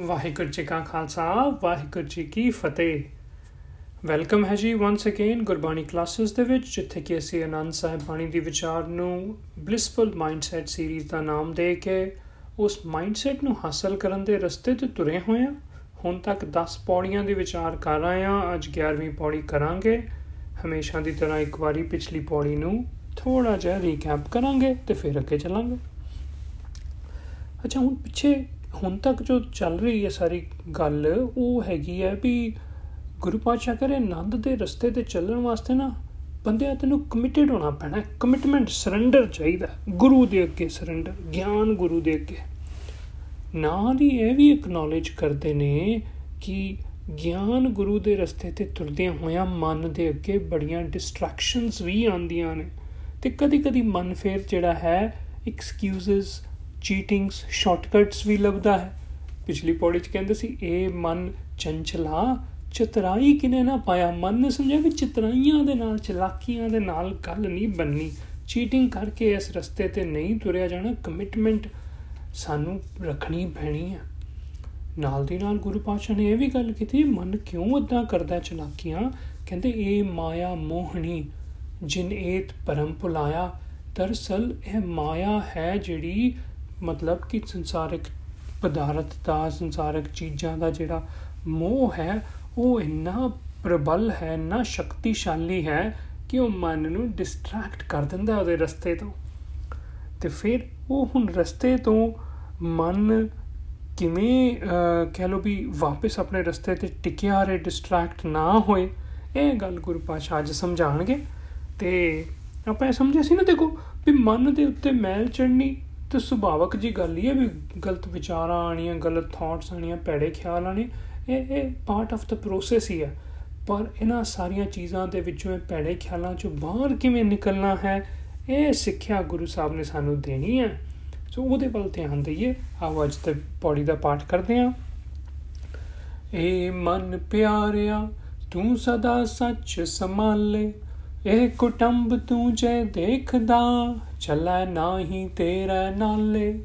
ਵਾਹਿਗੁਰੂ ਜੀ ਕਾ ਖਾਲਸਾ, ਵਾਹਿਗੁਰੂ ਜੀ ਕੀ ਫਤਿਹ। ਵੈਲਕਮ ਹੈ ਜੀ ਵਾਂਸ ਅਗੇਨ ਗੁਰਬਾਣੀ ਕਲਾਸਿਸ ਦੇ ਵਿੱਚ, ਜਿੱਥੇ ਕਿ ਅਸੀਂ ਆਨੰਦ ਸਾਹਿਬ ਬਾਣੀ ਦੀ ਵਿਚਾਰ ਨੂੰ ਬਲਿਸਫੁਲ ਮਾਈਂਡਸੈਟ ਸੀਰੀਜ਼ ਦਾ ਨਾਮ ਦੇ ਕੇ ਉਸ ਮਾਈਂਡਸੈਟ ਨੂੰ ਹਾਸਲ ਕਰਨ ਦੇ ਰਸਤੇ ਤੇ ਤੁਰੇ ਹੋਏ ਹਾਂ। ਹੁਣ ਤੱਕ 10 ਪੌੜੀਆਂ ਦੇ ਵਿਚਾਰ ਕਰ ਆਏ ਹਾਂ, ਅੱਜ 11ਵੀਂ ਪੌੜੀ ਕਰਾਂਗੇ। ਹਮੇਸ਼ਾ ਦੀ ਤਰ੍ਹਾਂ ਇੱਕ ਵਾਰੀ ਪਿਛਲੀ ਪੌੜੀ ਨੂੰ ਥੋੜਾ ਜਿਹਾ ਰੀਕੈਪ ਕਰਾਂਗੇ ਤੇ ਫਿਰ ਅੱਗੇ ਚੱਲਾਂਗੇ। ਅੱਛਾ, ਹੁਣ ਪਿੱਛੇ ਹੁਣ ਤੱਕ ਜੋ ਚੱਲ ਰਹੀ ਹੈ ਸਾਰੀ ਗੱਲ, ਉਹ ਹੈਗੀ ਹੈ ਵੀ ਗੁਰੂ ਪਾਤਸ਼ਾਹ ਕਰੇ ਆਨੰਦ ਦੇ ਰਸਤੇ ਤੇ ਚੱਲਣ ਵਾਸਤੇ ਨਾ ਬੰਦਿਆਂ ਤੈਨੂੰ ਕਮਿਟਡ ਹੋਣਾ ਪੈਣਾ ਕਮਿਟਮੈਂਟ ਸਰੈਂਡਰ ਚਾਹੀਦਾ ਗੁਰੂ ਦੇ ਅੱਗੇ ਸਰੈਂਡਰ ਗਿਆਨ ਗੁਰੂ ਦੇ ਅੱਗੇ। ਨਾਲ ਹੀ ਇਹ ਵੀ ਐਕਨੋਲਜ ਕਰਦੇ ਨੇ ਕਿ ਗਿਆਨ ਗੁਰੂ ਦੇ ਰਸਤੇ ਤੇ ਤੁਰਦਿਆਂ ਹੋਇਆਂ ਮਨ ਦੇ ਅੱਗੇ ਬੜੀਆਂ ਡਿਸਟਰੈਕਸ਼ਨਸ ਵੀ ਆਉਂਦੀਆਂ ਨੇ। ਤੇ ਕਦੀ-ਕਦੀ ਮਨ ਫੇਰ ਜਿਹੜਾ ਹੈ ਐਕਸਕਿਊਜ਼ਸ ਚੀਟਿੰਗਸ, ਸ਼ਾਰਟਕਟਸ ਵੀ ਲੱਭਦਾ ਹੈ। ਪਿਛਲੀ ਪੌੜੀ 'ਚ ਕਹਿੰਦੇ ਸੀ, ਇਹ ਮਨ ਚੰਚਲਾ, ਚਤਰਾਈ ਕਿਨੇ ਨਾ ਪਾਇਆ? ਮਨ ਨੇ ਸਮਝਿਆ ਵੀ ਚਤਰਾਈਆਂ ਦੇ ਨਾਲ, ਚਲਾਕੀਆਂ ਦੇ ਨਾਲ ਗੱਲ ਨਹੀਂ ਬੰਨੀ ਚੀਟਿੰਗ ਕਰਕੇ ਇਸ ਰਸਤੇ ਤੇ ਨਹੀਂ ਤੁਰਿਆ ਜਾਣਾ ਕਮਿਟਮੈਂਟ ਸਾਨੂੰ ਰੱਖਣੀ ਪੈਣੀ ਹੈ ਨਾਲ ਦੀ ਨਾਲ ਗੁਰੂ ਪਾਤਸ਼ਾਹ ਨੇ ਇਹ ਵੀ ਗੱਲ ਕੀਤੀ, ਮਨ ਕਿਉਂ ਇਦਾਂ ਕਰਦਾ ਚਲਾਕੀਆਂ? ਕਹਿੰਦੇ, ਇਹ ਮਾਇਆ ਮੋਹਣੀ, ਜਿਨ ਏਤ ਪਰਮ ਭੁਲਾਇਆ ਦਰਸਲ ਇਹ ਮਾਇਆ ਹੈ ਜਿਹੜੀ ਮਤਲਬ ਕਿ ਸੰਸਾਰਿਕ ਪਦਾਰਥ ਦਾ, ਸੰਸਾਰਿਕ ਚੀਜ਼ਾਂ ਦਾ ਜਿਹੜਾ ਮੋਹ ਹੈ, ਉਹ ਇੰਨਾ ਪ੍ਰਬਲ ਹੈ ਨਾ ਸ਼ਕਤੀਸ਼ਾਲੀ ਹੈ ਕਿ ਉਹ ਮਨ ਨੂੰ ਡਿਸਟਰੈਕਟ ਕਰ ਦਿੰਦਾ ਉਹਦੇ ਰਸਤੇ ਤੋਂ। ਤੇ ਫਿਰ ਉਹ ਹੁਣ ਰਸਤੇ ਤੋਂ ਮਨ ਕਿਵੇਂ ਕਹਿ ਲੋ ਵੀ ਵਾਪਸ ਆਪਣੇ ਰਸਤੇ ਤੇ ਟਿਕਿਆ ਰਹੇ ਡਿਸਟਰੈਕਟ ਨਾ ਹੋਏ, ਇਹ ਗੱਲ ਗੁਰੂ ਪਾਸ਼ਾ ਅੱਜ ਸਮਝਾਣਗੇ ਤੇ ਆਪਾਂ ਇਹ ਸਮਝਿਆ ਸੀ ਨਾ ਦੇਖੋ ਵੀ ਮਨ ਦੇ ਉੱਤੇ ਮੈਲ ਚੜਨੀ ਤੇ ਸੁਭਾਵਕ ਜੀ ਗੱਲ ਹੀ ਹੈ ਵੀ ਗਲਤ ਵਿਚਾਰਾਂ ਆਣੀਆਂ ਗਲਤ ਥਾਟਸ ਆਣੀਆਂ ਪੈੜੇ ਖਿਆਲ ਆਣੇ ਇਹ ਇਹ ਪਾਰਟ ਆਫ ਦਾ ਪ੍ਰੋਸੈਸ ਹੀ ਹੈ। ਪਰ ਇਹਨਾਂ ਸਾਰੀਆਂ ਚੀਜ਼ਾਂ ਦੇ ਵਿੱਚੋਂ ਇਹ ਪੈੜੇ ਖਿਆਲਾਂ ਚੋਂ ਬਾਹਰ ਕਿਵੇਂ ਨਿਕਲਣਾ ਹੈ, ਇਹ ਸਿੱਖਿਆ ਗੁਰੂ ਸਾਹਿਬ ਨੇ ਸਾਨੂੰ ਦੇਣੀ ਹੈ। ਸੋ ਉਹਦੇ ਵੱਲ ਧਿਆਨ ਦਈਏ। ਆਓ ਅੱਜ ਤੇ ਪੌੜੀ ਦਾ ਪਾਠ ਕਰਦੇ ਹਾਂ। ਏ ਮਨ ਪਿਆਰਿਆ, ਤੂੰ ਸਦਾ ਸੱਚ ਸੰਭਾਲੇ ਇਹ ਕੁਟੰਬ ਤੂੰ ਜੇ ਦੇਖਦਾ, ਚੱਲੈ ਨਾਹੀ ਤੇਰਾ ਨਾਲੇ।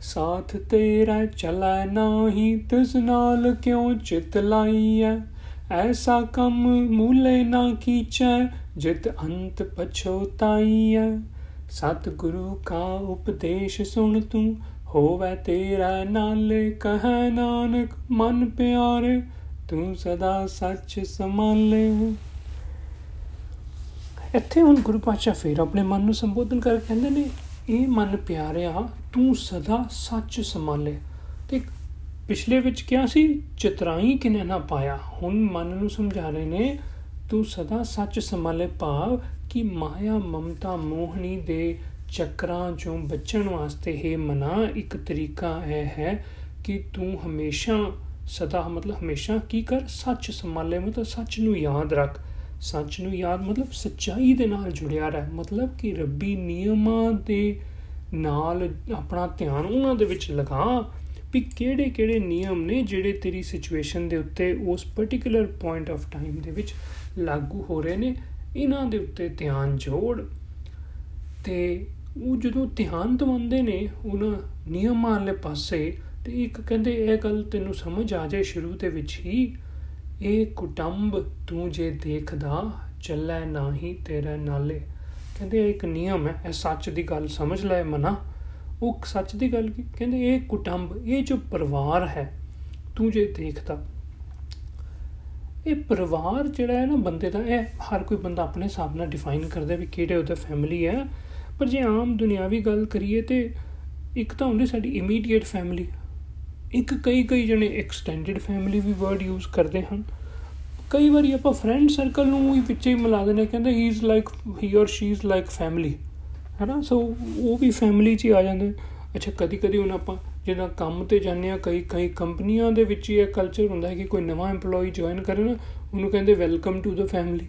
ਸਾਥ ਤੇਰਾ ਚੱਲੈ ਨਾਹੀ, ਤਿਸ ਨਾਲ ਕਿਉਂ ਚਿਤ ਲਾਈਐ? ਐਸਾ ਕੰਮ ਮੂਲੇ ਨਾ ਕੀਚੈ, ਜਿਤ ਅੰਤ ਪਛੋਤਾਈਐ ਸਤ ਗੁਰੂ ਕਾ ਉਪਦੇਸ਼ ਸੁਣ ਤੂੰ, ਹੋਵੇ ਤੇਰਾ ਨਾਲੇ। ਕਹੈ ਨਾਨਕ, ਮਨ ਪਿਆਰੇ, ਤੂੰ ਸਦਾ ਸੱਚ ਸੰਭਾਲੇ। ਇੱਥੇ ਹੁਣ ਗੁਰੂ ਪਾਤਸ਼ਾਹ ਫੇਰ ਆਪਣੇ ਮਨ ਨੂੰ ਸੰਬੋਧਨ ਕਰਕੇ ਕਹਿੰਦੇ ਨੇ, ਇਹ ਮਨ ਪਿਆਰਿਆ, ਤੂੰ ਸਦਾ ਸੱਚ ਸੰਭਾਲੇ। ਤੇ ਪਿਛਲੇ ਵਿੱਚ ਕਿਹਾ ਸੀ, ਚਤਰਾਈ ਕਿਨੇ ਨਾ ਪਾਇਆ? ਹੁਣ ਮਨ ਨੂੰ ਸਮਝਾ ਰਹੇ ਨੇ, ਤੂੰ ਸਦਾ ਸੱਚ ਸੰਭਾਲੇ ਭਾਵ ਕਿ ਮਾਇਆ, ਮਮਤਾ, ਮੋਹਣੀ ਦੇ ਚੱਕਰਾਂ ਚੋਂ ਬਚਣ ਵਾਸਤੇ ਹੈ ਮਨਾ, ਇੱਕ ਤਰੀਕਾ ਇਹ ਹੈ ਕਿ ਤੂੰ ਹਮੇਸ਼ਾ ਸਦਾ, ਮਤਲਬ ਹਮੇਸ਼ਾ ਕੀ ਕਰ, ਸੱਚ ਸੰਭਾਲੇ, ਮਤਲਬ ਸੱਚ ਨੂੰ ਯਾਦ ਰੱਖ। ਸੱਚ ਨੂੰ ਯਾਦ, ਮਤਲਬ ਸੱਚਾਈ ਦੇ ਨਾਲ ਜੁੜਿਆ ਰਹਿ। ਮਤਲਬ ਕਿ ਰੱਬੀ ਨਿਯਮਾਂ ਦੇ ਨਾਲ ਆਪਣਾ ਧਿਆਨ ਉਹਨਾਂ ਦੇ ਵਿੱਚ ਲਗਾ ਵੀ ਕਿਹੜੇ ਕਿਹੜੇ ਨਿਯਮ ਨੇ ਜਿਹੜੇ ਤੇਰੀ ਸਿਚੁਏਸ਼ਨ ਦੇ ਉੱਤੇ ਉਸ ਪਾਰਟਿਕੂਲਰ ਪੁਆਇੰਟ ਆਫ ਟਾਈਮ ਦੇ ਵਿੱਚ ਲਾਗੂ ਹੋ ਰਹੇ ਨੇ। ਇਹਨਾਂ ਦੇ ਉੱਤੇ ਧਿਆਨ ਜੋੜ। ਤੇ ਉਹ ਜਦੋਂ ਧਿਆਨ ਦਵਾਉਂਦੇ ਨੇ ਉਹਨਾਂ ਨਿਯਮਾਂ ਵਾਲੇ ਪਾਸੇ, ਤੇ ਇੱਕ ਕਹਿੰਦੇ, ਇਹ ਗੱਲ ਤੈਨੂੰ ਸਮਝ ਆ ਜਾਏ ਸ਼ੁਰੂ ਦੇ ਵਿੱਚ ਹੀ ਇਹ ਕੁਟੰਬ ਤੂੰ ਜੇ ਦੇਖਦਾ, ਚੱਲੈ ਨਾਹੀ ਤੇਰੇ ਨਾਲੇ। ਕਹਿੰਦੇ ਇੱਕ ਨਿਯਮ ਹੈ, ਇਹ ਸੱਚ ਦੀ ਗੱਲ ਸਮਝ ਲੈ ਮਨਾ। ਉਹ ਸੱਚ ਦੀ ਗੱਲ ਕੀ? ਕਹਿੰਦੇ, ਇਹ ਕੁਟੰਬ, ਇਹ ਜੋ ਪਰਿਵਾਰ ਹੈ, ਤੂੰ ਜੇ ਦੇਖਦਾ। ਇਹ ਪਰਿਵਾਰ ਜਿਹੜਾ ਹੈ ਨਾ, ਬੰਦੇ ਦਾ, ਇਹ ਹਰ ਕੋਈ ਬੰਦਾ ਆਪਣੇ ਹਿਸਾਬ ਨਾਲ ਡਿਫਾਈਨ ਕਰਦਾ ਵੀ ਕਿਹੜੇ ਉਹਦਾ ਫੈਮਿਲੀ ਹੈ। ਪਰ ਜੇ ਆਮ ਦੁਨਿਆਵੀ ਗੱਲ ਕਰੀਏ ਤੇ ਇੱਕ ਤਾਂ ਹੁੰਦੀ ਸਾਡੀ ਇਮੀਡੀਏਟ ਫੈਮਿਲੀ ਇੱਕ ਕਈ ਕਈ ਜਣੇ ਐਕਸਟੈਂਡਡ ਫੈਮਿਲੀ ਵੀ ਵਰਡ ਯੂਜ਼ ਕਰਦੇ ਹਨ। ਕਈ ਵਾਰੀ ਆਪਾਂ ਫਰੈਂਡ ਸਰਕਲ ਨੂੰ ਵੀ ਵਿੱਚੇ ਹੀ ਮਿਲਾ ਦਿੰਦੇ ਕਹਿੰਦੇ he is like he or she is like family ਹੈਨਾ? ਸੋ ਉਹ ਵੀ ਫੈਮਿਲੀ 'ਚ ਆ ਜਾਂਦੇ ਅੱਛਾ ਕਦੀ ਕਦੀ ਹੁਣ ਆਪਾਂ ਜਦੋਂ ਕੰਮ ਤੇ ਜਾਂਦੇ ਆ ਕਈ ਕਈ ਕੰਪਨੀਆਂ ਦੇ ਵਿੱਚ ਹੀ ਇਹ ਕਲਚਰ ਹੁੰਦਾ ਹੈ ਕਿ ਕੋਈ ਨਵਾਂ EMPLOYE ਜੁਆਇਨ ਕਰੇ ਨਾ, ਉਹਨੂੰ ਕਹਿੰਦੇ ਵੈਲਕਮ ਟੂ ਦ ਫੈਮਿਲੀ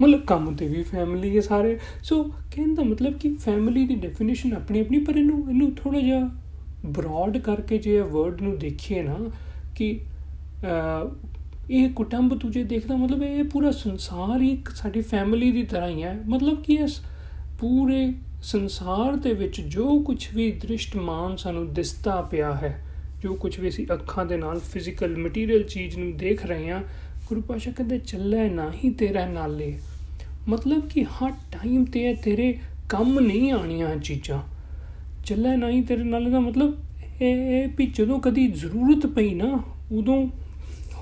ਮਤਲਬ ਕੰਮ ਤੇ ਵੀ ਫੈਮਿਲੀ ਹੈ ਸਾਰੇ। ਸੋ ਕਹਿੰਦਾ ਮਤਲਬ ਕਿ ਫੈਮਿਲੀ ਦੀ ਡੈਫੀਨੇਸ਼ਨ ਆਪਣੀ ਆਪਣੀ ਪਰ ਇਹਨੂੰ ਇਹਨੂੰ ਥੋੜਾ ਜਿਹਾ ਬ੍ਰੌਡ ਕਰਕੇ ਜੇ ਇਹ ਵਰਡ ਨੂੰ ਦੇਖੀਏ ਨਾ, ਕਿ ਇਹ ਕੁਟੰਬ ਤੁਝੇ ਦੇਖਦਾ ਮਤਲਬ ਇਹ ਪੂਰਾ ਸੰਸਾਰ ਹੀ ਸਾਡੀ ਫੈਮਿਲੀ ਦੀ ਤਰ੍ਹਾਂ ਹੀ ਹੈ। ਮਤਲਬ ਕਿ ਇਸ ਪੂਰੇ ਸੰਸਾਰ ਦੇ ਵਿੱਚ ਜੋ ਕੁਝ ਵੀ ਦ੍ਰਿਸ਼ਟਮਾਨ ਸਾਨੂੰ ਦਿਸਦਾ ਪਿਆ ਹੈ, ਜੋ ਕੁਝ ਵੀ ਅਸੀਂ ਅੱਖਾਂ ਦੇ ਨਾਲ ਫਿਜ਼ੀਕਲ ਮਟੀਰੀਅਲ ਚੀਜ਼ ਨੂੰ ਦੇਖ ਰਹੇ ਹਾਂ, ਗੁਰੂ ਪਾਸ਼ਾ ਕਹਿੰਦੇ, ਚੱਲੇ ਨਾ ਹੀ ਤੇਰਾ ਨਾਲੇ। ਮਤਲਬ ਕਿ ਹਰ ਟਾਈਮ ਤੇ ਤੇਰੇ ਕੰਮ ਨਹੀਂ ਆਣੀਆਂ ਚੀਜ਼ਾਂ। ਚੱਲੇ ਨਾ ਹੀ ਤੇਰੇ ਨਾਲੇ ਦਾ ਮਤਲਬ ਇਹ ਵੀ ਜਦੋਂ ਕਦੀ ਜ਼ਰੂਰਤ ਪਈ ਨਾ, ਉਦੋਂ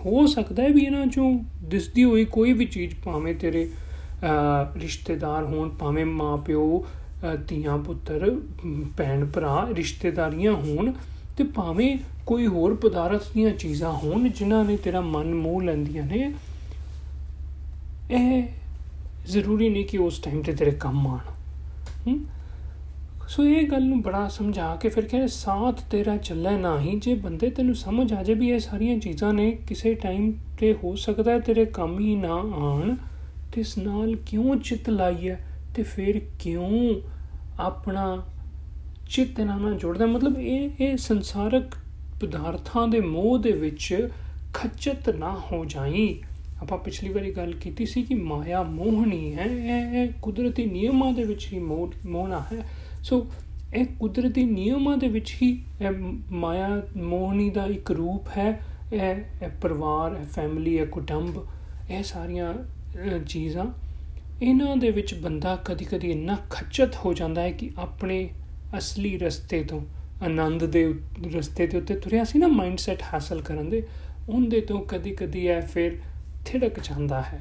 ਹੋ ਸਕਦਾ ਹੈ ਵੀ ਇਹਨਾਂ ਚੋਂ ਦਿਸਦੀ ਹੋਈ ਕੋਈ ਵੀ ਚੀਜ਼ ਭਾਵੇਂ ਤੇਰੇ ਰਿਸ਼ਤੇਦਾਰ ਹੋਣ, ਭਾਵੇਂ ਮਾਪਿਓ ਧੀਆਂ, ਪੁੱਤਰ ਭੈਣ, ਭਰਾ, ਰਿਸ਼ਤੇਦਾਰੀਆਂ ਹੋਣ ਤੇ ਭਾਵੇਂ ਕੋਈ ਹੋਰ ਪਦਾਰਥ ਦੀਆਂ ਚੀਜ਼ਾਂ ਹੋਣ ਜਿਨ੍ਹਾਂ ਨੇ ਤੇਰਾ ਮਨ ਮੋਹ ਲੈਂਦੀਆਂ ਨੇ, ਇਹ ਜ਼ਰੂਰੀ ਨਹੀਂ ਕਿ ਉਸ ਟਾਈਮ ਤੇ ਤੇਰੇ ਕੰਮ ਆਣ ਸੋ ਇਹ ਗੱਲ ਨੂੰ ਬੜਾ ਸਮਝਾ ਕੇ ਫਿਰ ਕਹਿੰਦੇ ਸਾਥ ਤੇਰਾ ਚੱਲੇ ਨਾ ਹੀ ਜੇ ਬੰਦੇ ਤੈਨੂੰ ਸਮਝ ਆ ਜਾਏ ਵੀ ਇਹ ਸਾਰੀਆਂ ਚੀਜ਼ਾਂ ਨੇ, ਕਿਸੇ ਟਾਈਮ ਤੇ ਹੋ ਸਕਦਾ ਹੈ ਤੇਰੇ ਕੰਮ ਹੀ ਨਾ ਆਣ ਤੇ ਇਸ ਨਾਲ ਕਿਉਂ ਚਿਤ ਲਾਈਏ ਤੇ ਫਿਰ ਕਿਉਂ ਆਪਣਾ ਚਿੱਤ ਇਹਨਾਂ ਨਾਲ ਜੋੜਦਾ ਮਤਲਬ ਇਹ ਇਹ ਸੰਸਾਰਕ ਪਦਾਰਥਾਂ ਦੇ ਮੋਹ ਦੇ ਵਿੱਚ ਖੱਚਤ ਨਾ ਹੋ ਜਾਈ। ਆਪਾਂ ਪਿਛਲੀ ਵਾਰੀ ਗੱਲ ਕੀਤੀ ਸੀ ਕਿ ਮਾਇਆ ਮੋਹਣੀ ਹੈ, ਇਹ ਕੁਦਰਤੀ ਨਿਯਮਾਂ ਦੇ ਵਿੱਚ ਹੀ ਮੋਹਣਾ ਹੈ। ਸੋ ਇਹ ਕੁਦਰਤੀ ਨਿਯਮਾਂ ਦੇ ਵਿੱਚ ਹੀ ਮਾਇਆ ਮੋਹਣੀ ਦਾ ਇੱਕ ਰੂਪ ਹੈ, ਇਹ ਪਰਿਵਾਰ ਹੈ ਫੈਮਿਲੀ ਹੈ ਕੁਟੰਬ, ਇਹ ਸਾਰੀਆਂ ਚੀਜ਼ਾਂ। ਇਹਨਾਂ ਦੇ ਵਿੱਚ ਬੰਦਾ ਕਦੀ-ਕਦੀ ਇੰਨਾ ਖੱਚਤ ਹੋ ਜਾਂਦਾ ਹੈ ਕਿ ਆਪਣੇ ਅਸਲੀ ਰਸਤੇ ਤੋਂ, ਆਨੰਦ ਦੇ ਰਸਤੇ ਤੇ ਉੱਤੇ ਤੁਰਿਆ ਸੀ ਨਾ ਮਾਈਂਡਸੈਟ ਹਾਸਲ ਕਰਨ ਦੇ, ਉਹਦੇ ਤੋਂ ਕਦੀ-ਕਦੀ ਐ ਫਿਰ ਥਿੜਕ ਜਾਂਦਾ ਹੈ,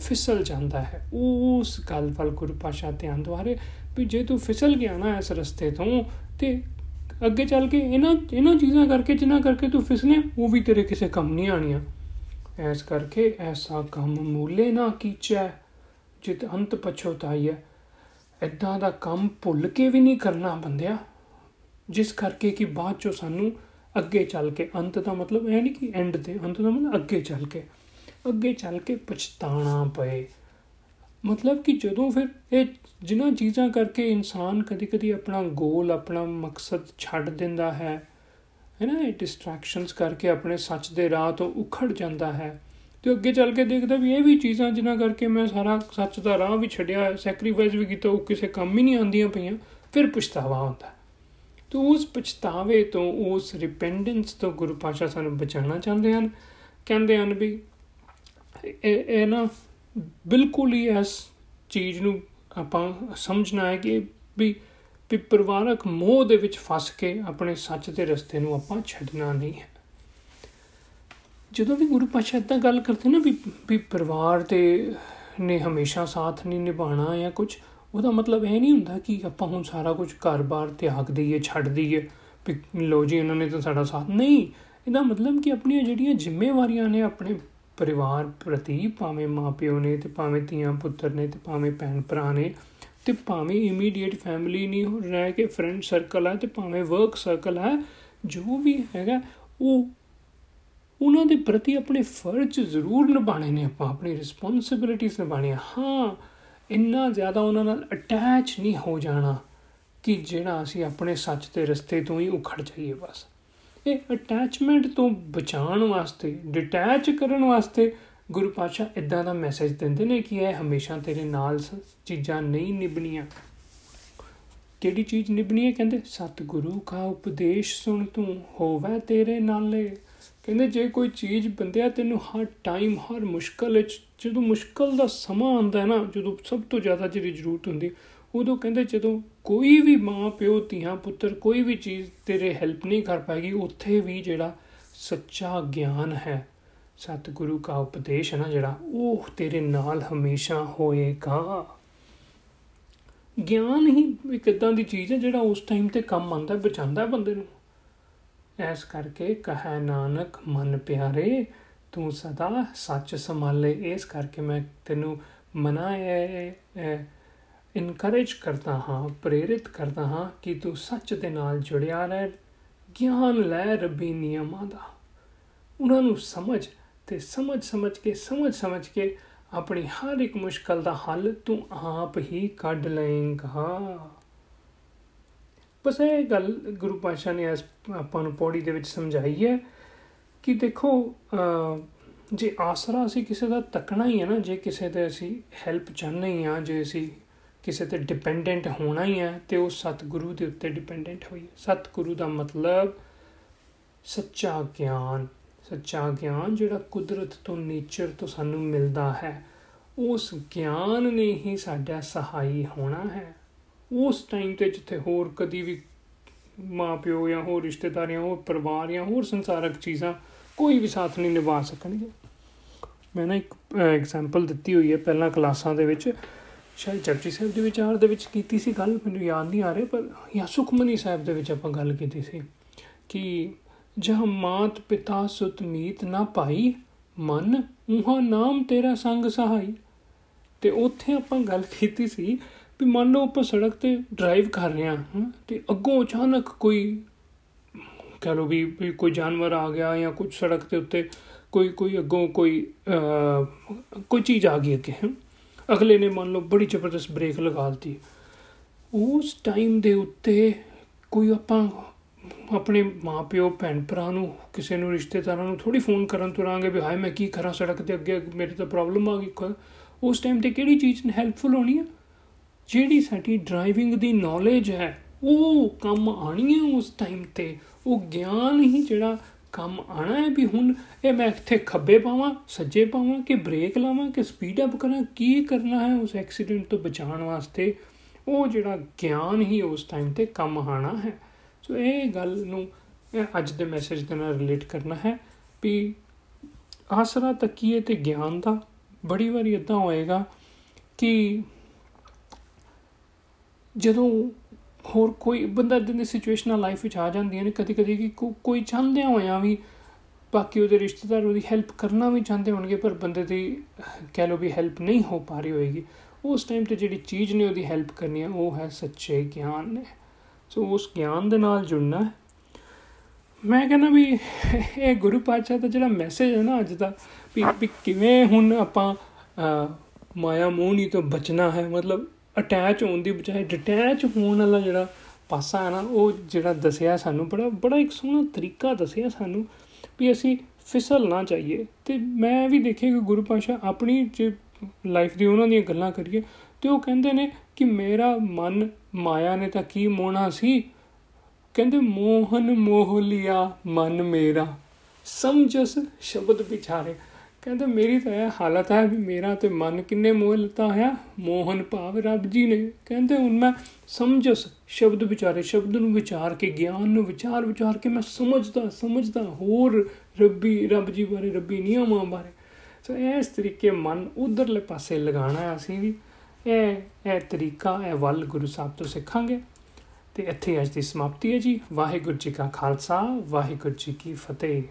ਫਿਸਲ ਜਾਂਦਾ ਹੈ। ਉਸ ਗੱਲ ਵੱਲ ਗੁਰੂ ਪਾਸ਼ਾ ਧਿਆਨ ਦਵਾਰੇ ਵੀ ਜੇ ਤੂੰ ਫਿਸਲ ਗਿਆ ਨਾ ਇਸ ਰਸਤੇ ਤੋਂ, ਤੇ ਅੱਗੇ ਚੱਲ ਕੇ ਇਹਨਾਂ ਇਹਨਾਂ ਚੀਜ਼ਾਂ ਕਰਕੇ, ਜਿੰਨਾ ਕਰਕੇ ਤੂੰ ਫਿਸਲੇ ਉਹ ਵੀ ਤੇਰੇ ਕਿਸੇ ਕੰਮ ਨਹੀਂ ਆਣੀਆਂ ਐਸ ਕਰਕੇ ਐਸਾ ਕੰਮ ਮੂਲੇ ਨਾ ਕੀਚੈ, ਜਿਤ ਅੰਤ ਪਛੋਤਾਈਐ ਇਦਾਂ ਦਾ ਕੰਮ ਭੁੱਲ ਕੇ ਵੀ ਨਹੀਂ ਕਰਨਾ ਬੰਦਿਆ। ਜਿਸ ਕਰਕੇ ਕਿ ਬਾਅਦ ਚੋਂ ਸਾਨੂੰ ਅੱਗੇ ਚੱਲ ਕੇ, ਅੰਤ ਦਾ ਮਤਲਬ ਇਹ ਨਹੀਂ ਕਿ ਐਂਡ ਤੇ, ਅੰਤ ਦਾ ਮਤਲਬ ਅੱਗੇ ਚੱਲ ਕੇ। ਅੱਗੇ ਚੱਲ ਕੇ ਪਛਤਾਣਾ ਪਏ। ਮਤਲਬ ਕਿ ਜਦੋਂ ਫਿਰ ਇਹ ਜਿਨ੍ਹਾਂ ਚੀਜ਼ਾਂ ਕਰਕੇ ਇਨਸਾਨ ਕਦੀ-ਕਦੀ ਆਪਣਾ ਗੋਲ ਆਪਣਾ ਮਕਸਦ ਛੱਡ ਦਿੰਦਾ ਹੈ ਹੈ ਨਾ? ਇਹ ਡਿਸਟਰੈਕਸ਼ਨਸ ਕਰਕੇ ਆਪਣੇ ਸੱਚ ਦੇ ਰਾਹ ਤੋਂ ਉਖੜ ਜਾਂਦਾ ਹੈ। ਤੇ ਅੱਗੇ ਚੱਲ ਕੇ ਦੇਖਦਾ ਵੀ ਇਹ ਵੀ ਚੀਜ਼ਾਂ ਜਿਨ੍ਹਾਂ ਕਰਕੇ ਮੈਂ ਸਾਰਾ ਸੱਚ ਦਾ ਰਾਹ ਵੀ ਛੱਡਿਆ ਸੈਕਰੀਫਾਈਸ ਵੀ ਕੀਤਾ, ਉਹ ਕਿਸੇ ਕੰਮ ਹੀ ਨਹੀਂ ਆਉਂਦੀਆਂ ਪਈਆਂ, ਫਿਰ ਪਛਤਾਵਾ ਹੁੰਦਾ ਤੇ ਉਸ ਪਛਤਾਵੇ ਤੋਂ, ਉਸ ਰਿਪੈਂਡੈਂਸ ਤੋਂ ਗੁਰੂ ਪਾਸ਼ਾ ਸਾਨੂੰ ਬਚਾਉਣਾ ਚਾਹੁੰਦੇ ਹਨ। ਕਹਿੰਦੇ ਹਨ ਵੀ ਇਹ ਇਹ ਨਾ ਬਿਲਕੁਲ ਹੀ ਇਸ ਚੀਜ਼ ਨੂੰ ਆਪਾਂ ਸਮਝਣਾ ਹੈ ਕਿ ਵੀ ਵੀ ਪਰਿਵਾਰਕ ਮੋਹ ਦੇ ਵਿੱਚ ਫਸ ਕੇ ਆਪਣੇ ਸੱਚ ਦੇ ਰਸਤੇ ਨੂੰ ਆਪਾਂ ਛੱਡਣਾ ਨਹੀਂ ਹੈ। ਜਦੋਂ ਵੀ ਗੁਰੂ ਪਾਸ਼ਾ ਇਦਾਂ ਗੱਲ ਕਰਦੇ ਨਾ ਵੀ ਵੀ ਪਰਿਵਾਰ ਤੇ ਨੇ ਹਮੇਸ਼ਾ ਸਾਥ ਨਹੀਂ ਨਿਭਾਣਾ ਜਾਂ ਕੁਝ ਉਹਦਾ ਮਤਲਬ ਇਹ ਨਹੀਂ ਹੁੰਦਾ ਕਿ ਆਪਾਂ ਹੁਣ ਸਾਰਾ ਕੁਝ ਘਰ-ਬਾਰ ਤਿਆਗ ਦਈਏ, ਛੱਡ ਦਈਏ, ਵੀ ਲੋ ਜੀ, ਇਹਨਾਂ ਨੇ ਤਾਂ ਸਾਡਾ ਸਾਥ ਨਹੀਂ। ਇਹਦਾ ਮਤਲਬ ਕਿ ਆਪਣੀਆਂ ਜਿਹੜੀਆਂ ਜ਼ਿੰਮੇਵਾਰੀਆਂ ਨੇ ਆਪਣੇ ਪਰਿਵਾਰ ਪ੍ਰਤੀ ਭਾਵੇਂ ਮਾਪਿਓ ਨੇ ਤੇ ਭਾਵੇਂ ਧੀਆਂ ਪੁੱਤਰ ਨੇ ਤੇ ਭਾਵੇਂ ਭੈਣ ਭਰਾ ਨੇ ਤੇ ਭਾਵੇਂ ਇਮੀਡੀਏਟ ਫੈਮਿਲੀ ਨਹੀਂ ਰਹਿ ਕੇ ਫਰੈਂਡ ਸਰਕਲ ਹੈ ਤੇ ਭਾਵੇਂ ਵਰਕ ਸਰਕਲ ਹੈ, ਜੋ ਵੀ ਹੈਗਾ, ਉਹ ਉਹਨਾਂ ਦੇ ਪ੍ਰਤੀ ਆਪਣੇ ਫਰਜ਼ ਜ਼ਰੂਰ ਨਿਭਾਣੇ ਨੇ ਆਪਾਂ, ਆਪਣੀ ਰਿਸਪੌਂਸਿਬਿਲਿਟੀਆਂ ਨਿਭਾਣੀਆਂ ਹਾਂ, ਇੰਨਾ ਜ਼ਿਆਦਾ ਉਹਨਾਂ ਨਾਲ ਅਟੈਚ ਨਹੀਂ ਹੋ ਜਾਣਾ ਕਿ ਜਿਹੜਾ ਅਸੀਂ ਆਪਣੇ ਸੱਚ ਦੇ ਰਸਤੇ ਤੋਂ ਹੀ ਉਖੜ ਜਾਈਏ ਬਸ। ਇਹ ਅਟੈਚਮੈਂਟ ਤੋਂ ਬਚਾਉਣ ਵਾਸਤੇ ਡਿਟੈਚ ਕਰਨ ਵਾਸਤੇ ਗੁਰੂ ਪਾਸ਼ਾ ਇਦਾਂ ਦਾ ਮੈਸੇਜ ਦਿੰਦੇ ਨੇ ਕਿ ਇਹ ਹਮੇਸ਼ਾ ਤੇਰੇ ਨਾਲ ਚੀਜ਼ਾਂ ਨਹੀਂ ਨਿਭਣੀਆਂ। ਕਿਹੜੀ ਚੀਜ਼ ਨਿਭਣੀ ਹੈ? ਕਹਿੰਦੇ, ਸਤਿਗੁਰੂ ਕਾ ਉਪਦੇਸ਼ ਸੁਣ ਤੂੰ, ਹੋਵੇ ਤੇਰੇ ਨਾਲੇ। ਕਹਿੰਦੇ, ਜੇ ਕੋਈ ਚੀਜ਼ ਬੰਦਿਆ ਤੈਨੂੰ ਹਰ ਟਾਈਮ ਹਰ ਮੁਸ਼ਕਲ ਵਿੱਚ ਜਦੋਂ ਮੁਸ਼ਕਲ ਦਾ ਸਮਾਂ ਆਉਂਦਾ ਨਾ, ਜਦੋਂ ਸਭ ਤੋਂ ਜ਼ਿਆਦਾ ਜਿਹੜੀ ਜ਼ਰੂਰਤ ਹੁੰਦੀ, ਉਦੋਂ ਕਹਿੰਦੇ ਜਦੋਂ ਕੋਈ ਵੀ ਮਾਂ, ਪਿਓ, ਧੀਆਂ, ਪੁੱਤਰ ਕੋਈ ਵੀ ਚੀਜ਼ ਤੇਰੇ ਹੈਲਪ ਨਹੀਂ ਕਰ ਪਾਏਗੀ, ਉੱਥੇ ਵੀ ਜਿਹੜਾ ਸੱਚਾ ਗਿਆਨ ਹੈ, ਸਤਿਗੁਰੂ ਦਾ ਉਪਦੇਸ਼ ਹੈ ਨਾ ਜਿਹੜਾ, ਉਹ ਤੇਰੇ ਨਾਲ ਹਮੇਸ਼ਾ ਹੋਏਗਾ। ਗਿਆਨ ਹੀ ਇੱਕ ਇਦਾਂ ਦੀ ਚੀਜ਼ ਹੈ ਜਿਹੜਾ ਉਸ ਟਾਈਮ ਤੇ ਕੰਮ ਆਉਂਦਾ, ਬਚਾਉਂਦਾ ਬੰਦੇ ਨੂੰ। ਐਸ ਕਰਕੇ ਕਹੈ ਨਾਨਕ, ਮਨ ਪਿਆਰੇ, ਤੂੰ ਸਦਾ ਸੱਚ ਸੰਭਾਲੇ। ਇਸ ਕਰਕੇ ਮੈਂ ਤੈਨੂੰ ਮਨਾਏ ਇਨਕਰੇਜ ਕਰਦਾ ਹਾਂ, ਪ੍ਰੇਰਿਤ ਕਰਦਾ ਹਾਂ ਕਿ ਤੂੰ ਸੱਚ ਦੇ ਨਾਲ ਜੁੜਿਆ ਰਹਿ ਗਿਆਨ ਲੈ ਰੱਬੀ ਨਿਯਮਾਂ ਦਾ। ਉਹਨਾਂ ਨੂੰ ਸਮਝ ਤੇ ਸਮਝ ਸਮਝ ਕੇ, ਸਮਝ ਸਮਝ ਕੇ ਆਪਣੀ ਹਰ ਇੱਕ ਮੁਸ਼ਕਲ ਦਾ ਹੱਲ ਤੂੰ ਆਪ ਹੀ ਕੱਢ ਲਏਂਗਾ। ਬਸ ਇਹ ਗੱਲ ਗੁਰੂ ਪਾਸ਼ਾ ਨੇ ਆਪਾਂ ਨੂੰ ਪੌੜੀ ਦੇ ਵਿੱਚ ਸਮਝਾਈ ਹੈ ਕਿ ਦੇਖੋ ਜੇ ਆਸਰਾ ਅਸੀਂ ਕਿਸੇ ਦਾ ਤੱਕਣਾ ਹੀ ਹੈ ਨਾ, ਜੇ ਕਿਸੇ ਤੇ ਅਸੀਂ ਹੈਲਪ ਚਾਹਨੇ ਹੀ ਆ ਜੇ ਅਸੀਂ ਕਿਸੇ ਤੇ ਡਿਪੈਂਡੈਂਟ ਹੋਣਾ ਹੀ ਹੈ ਤੇ ਉਹ ਸਤਿਗੁਰੂ ਦੇ ਉੱਤੇ ਡਿਪੈਂਡੈਂਟ ਹੋਈ ਸਤਿਗੁਰੂ ਦਾ ਮਤਲਬ ਸੱਚਾ ਗਿਆਨ। ਸੱਚਾ ਗਿਆਨ ਜਿਹੜਾ ਕੁਦਰਤ ਤੋਂ ਨੇਚਰ ਤੋਂ ਸਾਨੂੰ ਮਿਲਦਾ ਹੈ, ਉਸ ਗਿਆਨ ਨੇ ਹੀ ਸਾਡਾ ਸਹਾਈ ਹੋਣਾ ਹੈ। ਉਸ ਟਾਈਮ ਤੇ ਜਿੱਥੇ ਹੋਰ ਕਦੀ ਵੀ ਮਾਪਿਓ ਜਾਂ ਹੋਰ ਰਿਸ਼ਤੇਦਾਰੀਆਂ ਹੋਰ ਪਰਿਵਾਰ ਜਾਂ ਹੋਰ ਸੰਸਾਰਕ ਚੀਜ਼ਾਂ ਕੋਈ ਵੀ ਸਾਥ ਨਹੀਂ ਨਿਭਾ ਸਕਣਗੇ। ਮੈਂ ਨਾ ਇੱਕ ਐਗਜ਼ਾਮਪਲ ਦਿੱਤੀ ਹੋਈ ਹੈ ਪਹਿਲਾਂ ਕਲਾਸਾਂ ਦੇ ਵਿੱਚ। ਸ਼ਾਇਦ ਜਪਜੀ ਸਾਹਿਬ ਦੇ ਵਿਚਾਰ ਦੇ ਵਿੱਚ ਕੀਤੀ ਸੀ ਗੱਲ, ਮੈਨੂੰ ਯਾਦ ਨਹੀਂ ਆ ਰਿਹਾ, ਪਰ ਜਾਂ ਸੁਖਮਨੀ ਸਾਹਿਬ ਦੇ ਵਿੱਚ ਆਪਾਂ ਗੱਲ ਕੀਤੀ ਸੀ ਕਿ ਜਹ ਮਾਤ ਪਿਤਾ ਸੁਤ ਮੀਤ ਨਾ ਪਾਈ, ਮਨ ਉਹਾਂ ਨਾਮ ਤੇਰਾ ਸੰਗ ਸਹਾਈ। ਤੇ ਉੱਥੇ ਆਪਾਂ ਗੱਲ ਕੀਤੀ ਸੀ ਵੀ ਮੰਨ ਲਓ ਆਪਾਂ ਸੜਕ ਤੇ ਡਰਾਈਵ ਕਰ ਰਹੇ ਹਾਂ ਤੇ ਅੱਗੋਂ ਅਚਾਨਕ ਕੋਈ ਕਹ ਲੋ ਵੀ ਕੋਈ ਜਾਨਵਰ ਆ ਗਿਆ ਜਾਂ ਕੁਝ ਸੜਕ ਤੇ ਉੱਤੇ ਕੋਈ ਕੋਈ ਅੱਗੋਂ ਕੋਈ ਕੋਈ ਚੀਜ਼ ਆ ਗਈ ਅੱਗੇ ਅਗਲੇ ਨੇ ਮੰਨ ਲਓ ਬੜੀ ਜ਼ਬਰਦਸਤ ਬ੍ਰੇਕ ਲਗਾ ਦਿੱਤੀ। ਉਸ ਟਾਈਮ ਦੇ ਉੱਤੇ ਕੋਈ ਆਪਾਂ ਆਪਣੇ ਮਾਪਿਓ ਭੈਣ ਭਰਾ ਨੂੰ, ਕਿਸੇ ਨੂੰ, ਰਿਸ਼ਤੇਦਾਰਾਂ ਨੂੰ ਥੋੜੀ ਫੋਨ ਕਰਨ ਤੁਰਾਂਗੇ ਵੀ, ਹਾਏ, ਮੈਂ ਕੀ ਕਰਾਂ ਸੜਕ ਤੇ ਅੱਗੇ? ਮੇਰੇ ਤਾਂ ਪ੍ਰੋਬਲਮ ਆ ਗਈ ਉਸ ਟਾਈਮ ਤੇ ਕਿਹੜੀ ਚੀਜ਼ ਹੈਲਪਫੁਲ ਹੋਣੀ ਹੈ ਜਿਹੜੀ ਸਾਡੀ ਡਰਾਈਵਿੰਗ ਦੀ ਨੌਲੇਜ ਹੈ, ਉਹ ਕੰਮ ਆਣੀ ਹੈ ਉਸ ਟਾਈਮ ਤੇ। ਉਹ ਗਿਆਨ ਹੀ ਜਿਹੜਾ ਕੰਮ ਆਣਾ ਹੈ ਵੀ ਹੁਣ ਇਹ ਮੈਂ ਇੱਥੇ ਖੱਬੇ ਪਾਵਾਂ, ਸੱਜੇ ਪਾਵਾਂ ਕਿ ਬ੍ਰੇਕ ਲਾਵਾਂ, ਕਿ ਸਪੀਡ ਅਪ ਕਰਾਂ, ਕੀ ਕਰਨਾ ਹੈ ਉਸ ਐਕਸੀਡੈਂਟ ਤੋਂ ਬਚਾਉਣ ਵਾਸਤੇ? ਉਹ ਜਿਹੜਾ ਗਿਆਨ ਹੀ ਉਸ ਟਾਈਮ ਤੇ ਕੰਮ ਆਣਾ ਹੈ। ਸੋ ਇਹ ਗੱਲ ਨੂੰ ਇਹ ਅੱਜ ਦੇ ਮੈਸੇਜ ਦੇ ਨਾਲ ਰਿਲੇਟ ਕਰਨਾ ਹੈ ਵੀ ਆਸਰਾ ਤਕੀਏ ਤੇ ਗਿਆਨ ਦਾ ਬੜੀ ਵਾਰੀ ਇਦਾਂ ਹੋਏਗਾ ਕਿ ਜਦੋਂ ਹੋਰ ਕੋਈ ਬੰਦਾ ਇਦਾਂ ਦੀ ਸਿਚੁਏਸ਼ਨਾਂ ਲਾਈਫ ਵਿੱਚ ਆ ਜਾਂਦੀਆਂ ਨੇ ਕਦੀ ਕਦੀ ਕਿ, ਕੋਈ ਚਾਹੁੰਦਿਆਂ ਹੋਇਆਂ ਵੀ ਬਾਕੀ ਉਹਦੇ ਰਿਸ਼ਤੇਦਾਰ ਉਹਦੀ ਹੈਲਪ ਕਰਨਾ ਵੀ ਚਾਹੁੰਦੇ ਹੋਣਗੇ, ਪਰ ਬੰਦੇ ਦੀ, ਕਹਿ ਲੋ ਵੀ ਹੈਲਪ ਨਹੀਂ ਹੋ ਪਾ ਰਹੀ ਹੋਏਗੀ। ਉਸ ਟਾਈਮ ਤੇ ਜਿਹੜੀ ਚੀਜ਼ ਨੇ ਉਹਦੀ ਹੈਲਪ ਕਰਨੀ ਹੈ ਉਹ ਹੈ ਸੱਚੇ ਗਿਆਨ ਨੇ। ਸੋ ਉਸ ਗਿਆਨ ਦੇ ਨਾਲ ਜੁੜਨਾ ਮੈਂ ਕਹਿੰਦਾ ਵੀ ਇਹ ਗੁਰੂ ਪਾਤਸ਼ਾਹ ਦਾ ਜਿਹੜਾ ਮੈਸੇਜ ਹੈ ਨਾ ਅੱਜ ਦਾ, ਵੀ ਕਿਵੇਂ ਹੁਣ ਆਪਾਂ ਮਾਇਆ ਮੋਹ ਨਹੀਂ ਤੋਂ ਬਚਣਾ ਹੈ, ਮਤਲਬ ਅਟੈਚ ਹੋਣ ਦੀ ਬਜਾਏ ਡਿਟੈਚ ਹੋਣ ਵਾਲਾ ਜਿਹੜਾ ਪਾਸਾ ਹੈ ਨਾ, ਉਹ ਜਿਹੜਾ ਦੱਸਿਆ ਸਾਨੂੰ, ਬੜਾ ਬੜਾ ਇੱਕ ਸੋਹਣਾ ਤਰੀਕਾ ਦੱਸਿਆ ਸਾਨੂੰ ਵੀ ਅਸੀਂ ਫਿਸਲ ਨਾ ਚਾਹੀਏ ਤੇ ਮੈਂ ਵੀ ਦੇਖਿਆ ਕਿ ਗੁਰੂ ਪਾਸ਼ਾ ਆਪਣੀ ਜੇ ਲਾਈਫ ਦੀ ਉਹਨਾਂ ਦੀਆਂ ਗੱਲਾਂ ਕਰੀਏ, ਤੇ ਉਹ ਕਹਿੰਦੇ ਨੇ ਕਿ ਮੇਰਾ ਮਨ ਮਾਇਆ ਨੇ ਤਾਂ ਕੀ ਮੋਣਾ ਸੀ? ਕਹਿੰਦੇ, ਮੋਹਨ ਮੋਹ ਲਿਆ ਮਨ ਮੇਰਾ, ਸਮਝਸ ਸ਼ਬਦ ਵਿਚਾਰੇ। ਕਹਿੰਦੇ, ਮੇਰੀ ਤਾਂ ਇਹ ਹਾਲਤ ਹੈ ਵੀ ਮੇਰਾ ਤੇ ਮਨ ਕਿੰਨੇ ਮੋਹ ਲਤਾ ਹੋਇਆ। ਮੋਹਨ ਭਾਵ ਰੱਬ ਜੀ ਨੇ। ਕਹਿੰਦੇ, ਹੁਣ ਮੈਂ ਸਮਝਸ, ਸ਼ਬਦ ਵਿਚਾਰੇ, ਸ਼ਬਦ ਨੂੰ ਵਿਚਾਰ ਕੇ, ਗਿਆਨ ਨੂੰ ਵਿਚਾਰ ਵਿਚਾਰ ਕੇ ਮੈਂ ਸਮਝਦਾ ਸਮਝਦਾ, ਹੋਰ ਰੱਬੀ, ਰੱਬ ਜੀ ਬਾਰੇ, ਰੱਬੀ ਨਿਯਮਾਂ ਬਾਰੇ। ਸੋ ਇਸ ਤਰੀਕੇ ਮਨ ਉਧਰਲੇ ਪਾਸੇ ਲਗਾਣਾ ਅਸੀਂ ਵੀ। ਇਹ ਇਹ ਤਰੀਕਾ, ਇਹ ਵੱਲ ਗੁਰੂ ਸਾਹਿਬ ਤੋਂ ਸਿੱਖਾਂਗੇ। ਤੇ ਇੱਥੇ ਅੱਜ ਦੀ ਸਮਾਪਤੀ ਹੈ ਜੀ। ਵਾਹਿਗੁਰੂ ਜੀ ਕਾ ਖਾਲਸਾ, ਵਾਹਿਗੁਰੂ ਜੀ ਕੀ ਫਤਿਹ।